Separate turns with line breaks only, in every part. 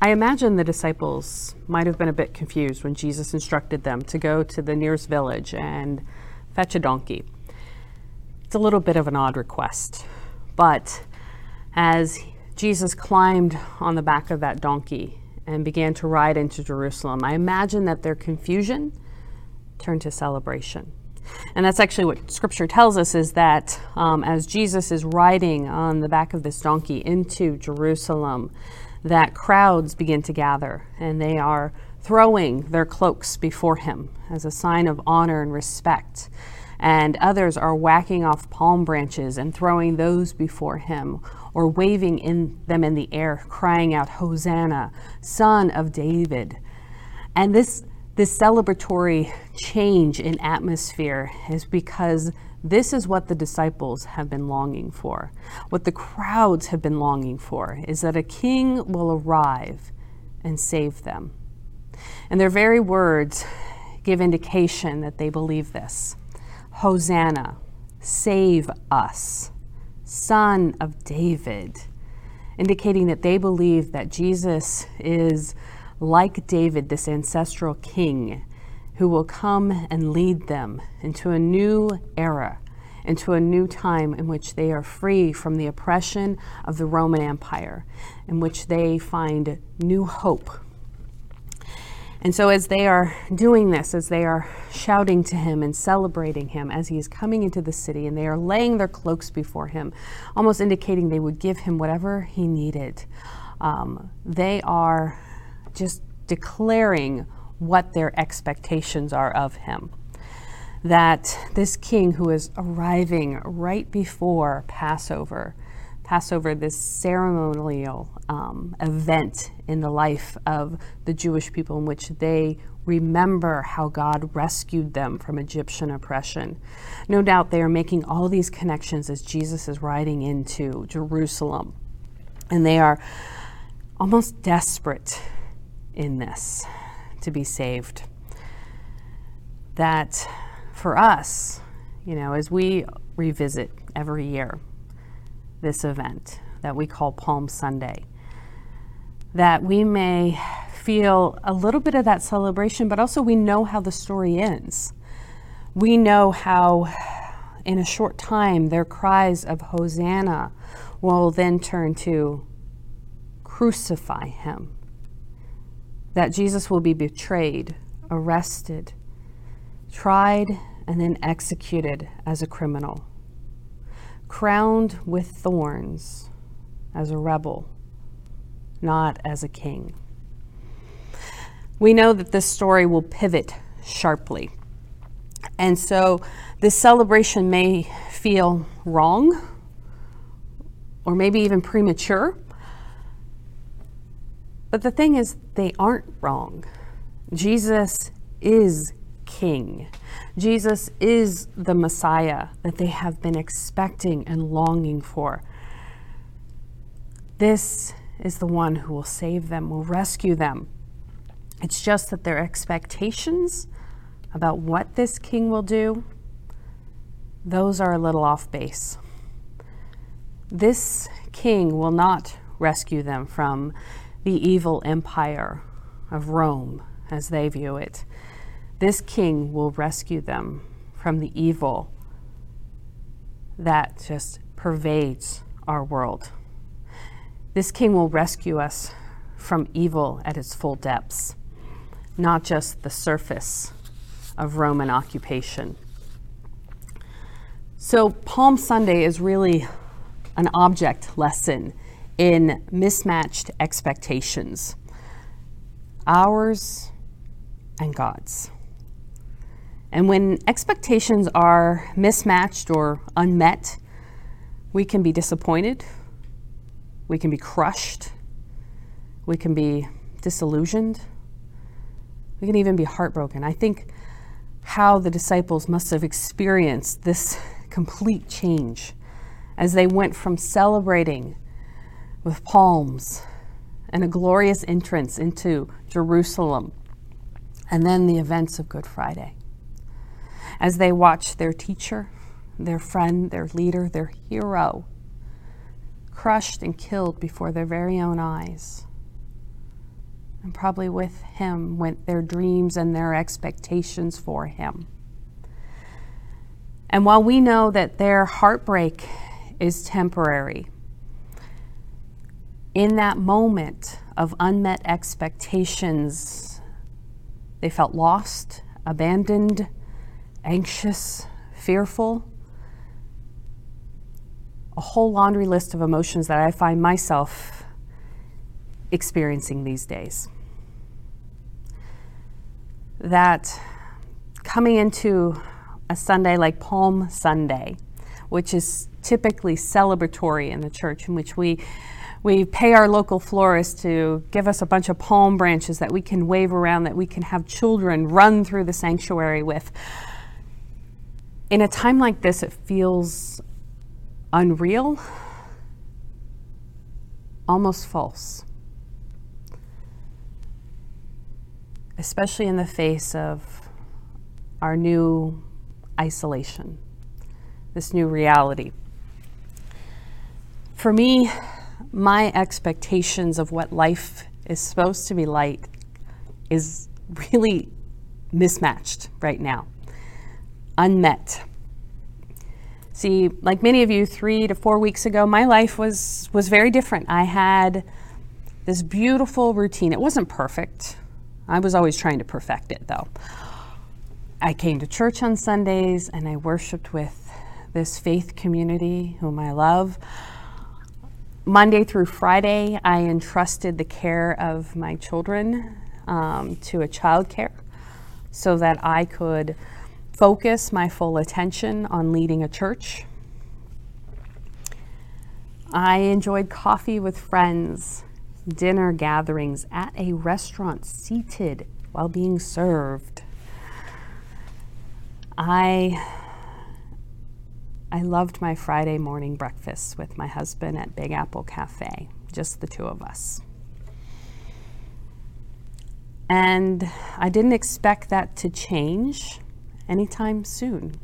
I imagine the disciples might have been a bit confused when Jesus instructed them to go to the nearest village and fetch a donkey. It's a little bit of an odd request, but as Jesus climbed on the back of that donkey and began to ride into Jerusalem, I imagine that their confusion turned to celebration. And that's actually what scripture tells us is that um, as Jesus is riding on the back of this donkey into Jerusalem, that crowds begin to gather and they are throwing their cloaks before him as a sign of honor and respect. And others are whacking off palm branches and throwing those before him or waving in them in the air, crying out, Hosanna, Son of David. And this this celebratory change in atmosphere is because this is what the disciples have been longing for. What the crowds have been longing for is that a king will arrive and save them. And their very words give indication that they believe this Hosanna, save us, Son of David, indicating that they believe that Jesus is like David, this ancestral king, who will come and lead them into a new era, into a new time in which they are free from the oppression of the Roman Empire, in which they find new hope. And so, as they are doing this, as they are shouting to him and celebrating him as he is coming into the city, and they are laying their cloaks before him, almost indicating they would give him whatever he needed, um, they are just declaring what their expectations are of him. That this king who is arriving right before Passover, Passover, this ceremonial um, event in the life of the Jewish people in which they remember how God rescued them from Egyptian oppression. No doubt they are making all these connections as Jesus is riding into Jerusalem. And they are almost desperate in this to be saved. That for us, you know, as we revisit every year this event that we call Palm Sunday, that we may feel a little bit of that celebration, but also we know how the story ends. We know how, in a short time, their cries of Hosanna will then turn to crucify him that Jesus will be betrayed, arrested, tried, and then executed as a criminal, crowned with thorns as a rebel, not as a king. We know that this story will pivot sharply. And so this celebration may feel wrong or maybe even premature but the thing is, they aren't wrong. Jesus is King. Jesus is the Messiah that they have been expecting and longing for. This is the one who will save them, will rescue them. It's just that their expectations about what this king will do, those are a little off base. This king will not rescue them from the evil empire of Rome as they view it. This king will rescue them from the evil that just pervades our world. This king will rescue us from evil at its full depths, not just the surface of Roman occupation. So, Palm Sunday is really an object lesson in mismatched expectations ours and God's. And when expectations are mismatched or unmet, we can be disappointed, we can be crushed, we can be disillusioned, we can even be heartbroken. I think how the disciples must have experienced this complete change as they went from celebrating with palms and a glorious entrance into Jerusalem, and then the events of Good Friday. As they watch their teacher, their friend, their leader, their hero, crushed and killed before their very own eyes. and probably with him went their dreams and their expectations for him. And while we know that their heartbreak is temporary, in that moment of unmet expectations, they felt lost, abandoned, anxious, fearful. A whole laundry list of emotions that I find myself experiencing these days. That coming into a Sunday like Palm Sunday, which is typically celebratory in the church, in which we we pay our local florist to give us a bunch of palm branches that we can wave around, that we can have children run through the sanctuary with. In a time like this, it feels unreal, almost false. Especially in the face of our new isolation, this new reality. For me, my expectations of what life is supposed to be like is really mismatched right now, unmet. See, like many of you, three to four weeks ago, my life was was very different. I had this beautiful routine. It wasn't perfect. I was always trying to perfect it, though. I came to church on Sundays and I worshiped with this faith community whom I love. Monday through Friday, I entrusted the care of my children um, to a child care so that I could focus my full attention on leading a church. I enjoyed coffee with friends, dinner gatherings at a restaurant seated while being served. I I loved my Friday morning breakfasts with my husband at Big Apple Cafe, just the two of us. And I didn't expect that to change anytime soon.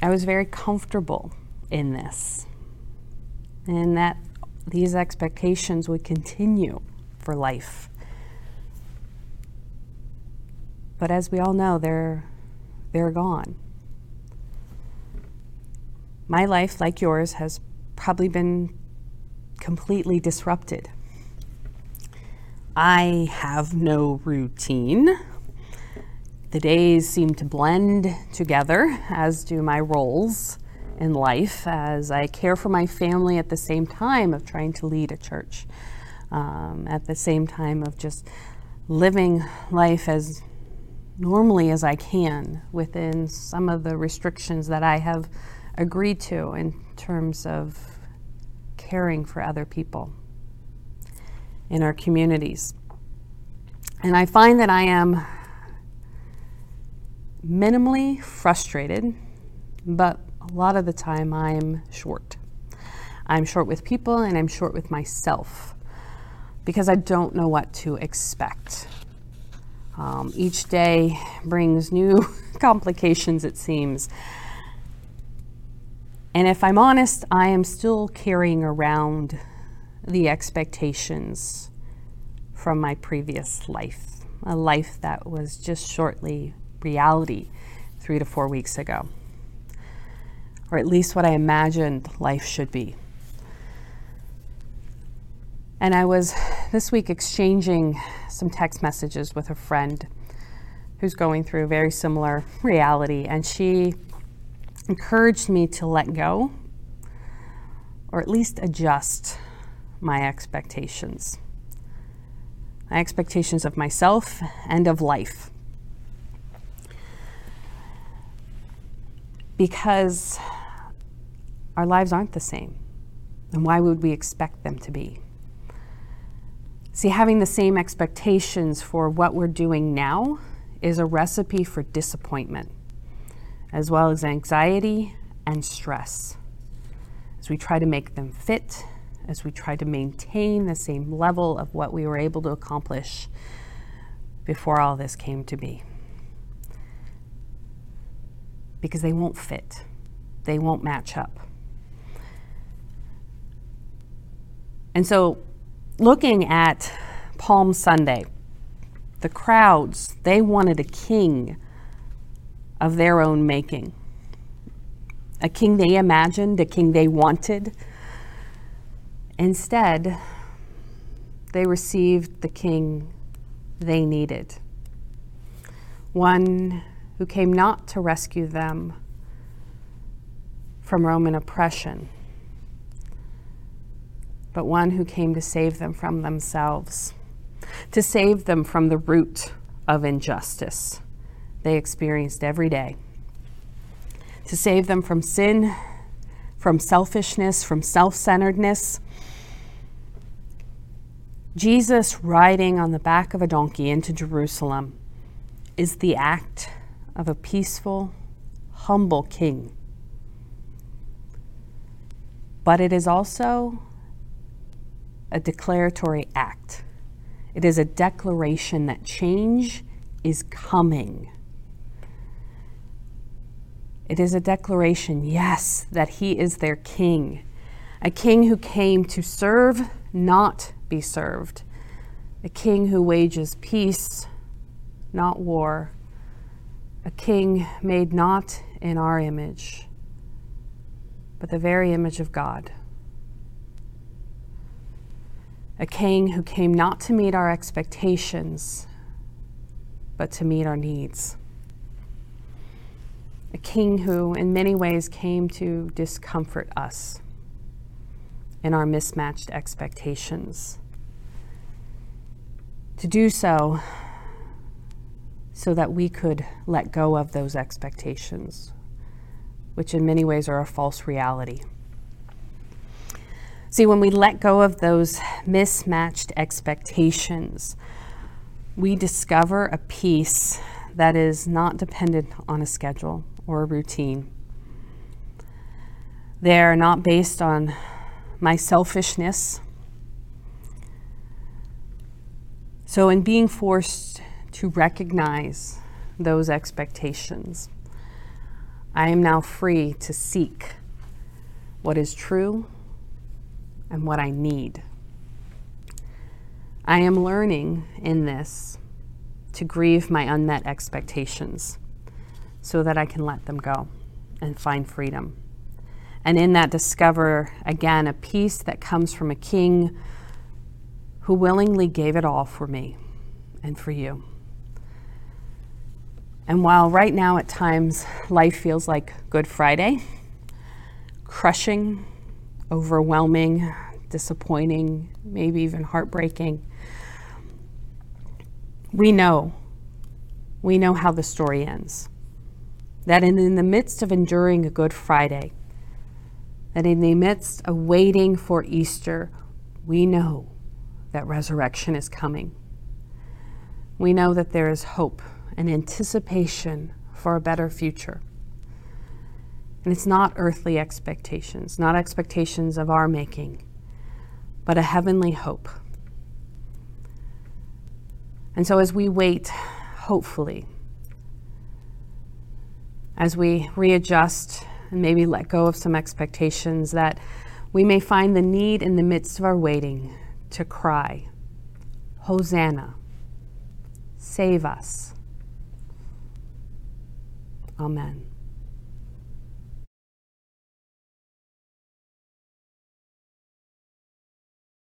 I was very comfortable in this, and that these expectations would continue for life. But as we all know, they're they're gone. My life, like yours, has probably been completely disrupted. I have no routine. The days seem to blend together, as do my roles in life, as I care for my family at the same time of trying to lead a church, um, at the same time of just living life as normally as I can within some of the restrictions that I have agreed to in terms of caring for other people in our communities. And I find that I am minimally frustrated, but a lot of the time I'm short. I'm short with people and I'm short with myself because I don't know what to expect. Um, each day brings new complications, it seems. And if I'm honest, I am still carrying around the expectations from my previous life, a life that was just shortly reality three to four weeks ago, or at least what I imagined life should be. And I was this week exchanging some text messages with a friend who's going through a very similar reality. And she encouraged me to let go or at least adjust my expectations. My expectations of myself and of life. Because our lives aren't the same. And why would we expect them to be? See, having the same expectations for what we're doing now is a recipe for disappointment, as well as anxiety and stress. As we try to make them fit, as we try to maintain the same level of what we were able to accomplish before all this came to be. Because they won't fit, they won't match up. And so looking at Palm Sunday. The crowds, they wanted a king of their own making. A king they imagined, a king they wanted. Instead, they received the king they needed. One who came not to rescue them from Roman oppression, but one who came to save them from themselves, to save them from the root of injustice they experienced every day, to save them from sin, from selfishness, from self centeredness. Jesus riding on the back of a donkey into Jerusalem is the act of a peaceful, humble king. But it is also a declaratory act. It is a declaration that change is coming. It is a declaration, yes, that he is their king, a king who came to serve, not be served, a king who wages peace, not war, a king made not in our image, but the very image of God. A king who came not to meet our expectations, but to meet our needs a king who, in many ways, came to discomfort us in our mismatched expectations. To do so, so that we could let go of those expectations, which in many ways are a false reality. See, when we let go of those mismatched expectations, we discover a peace that is not dependent on a schedule or routine. They are not based on my selfishness. So, in being forced to recognize those expectations, I am now free to seek what is true and what I need. I am learning in this to grieve my unmet expectations so that I can let them go and find freedom. And in that, discover again a peace that comes from a king who willingly gave it all for me and for you. And while right now at times life feels like Good Friday, crushing, overwhelming, disappointing, maybe even heartbreaking, we know, we know how the story ends that in the midst of enduring a Good Friday, that in the midst of waiting for Easter, we know that resurrection is coming. We know that there is hope and anticipation for a better future. And it's not earthly expectations, not expectations of our making, but a heavenly hope. And so as we wait, hopefully, as we readjust and maybe let go of some expectations, that we may find the need in the midst of our waiting to cry, Hosanna, save us. Amen.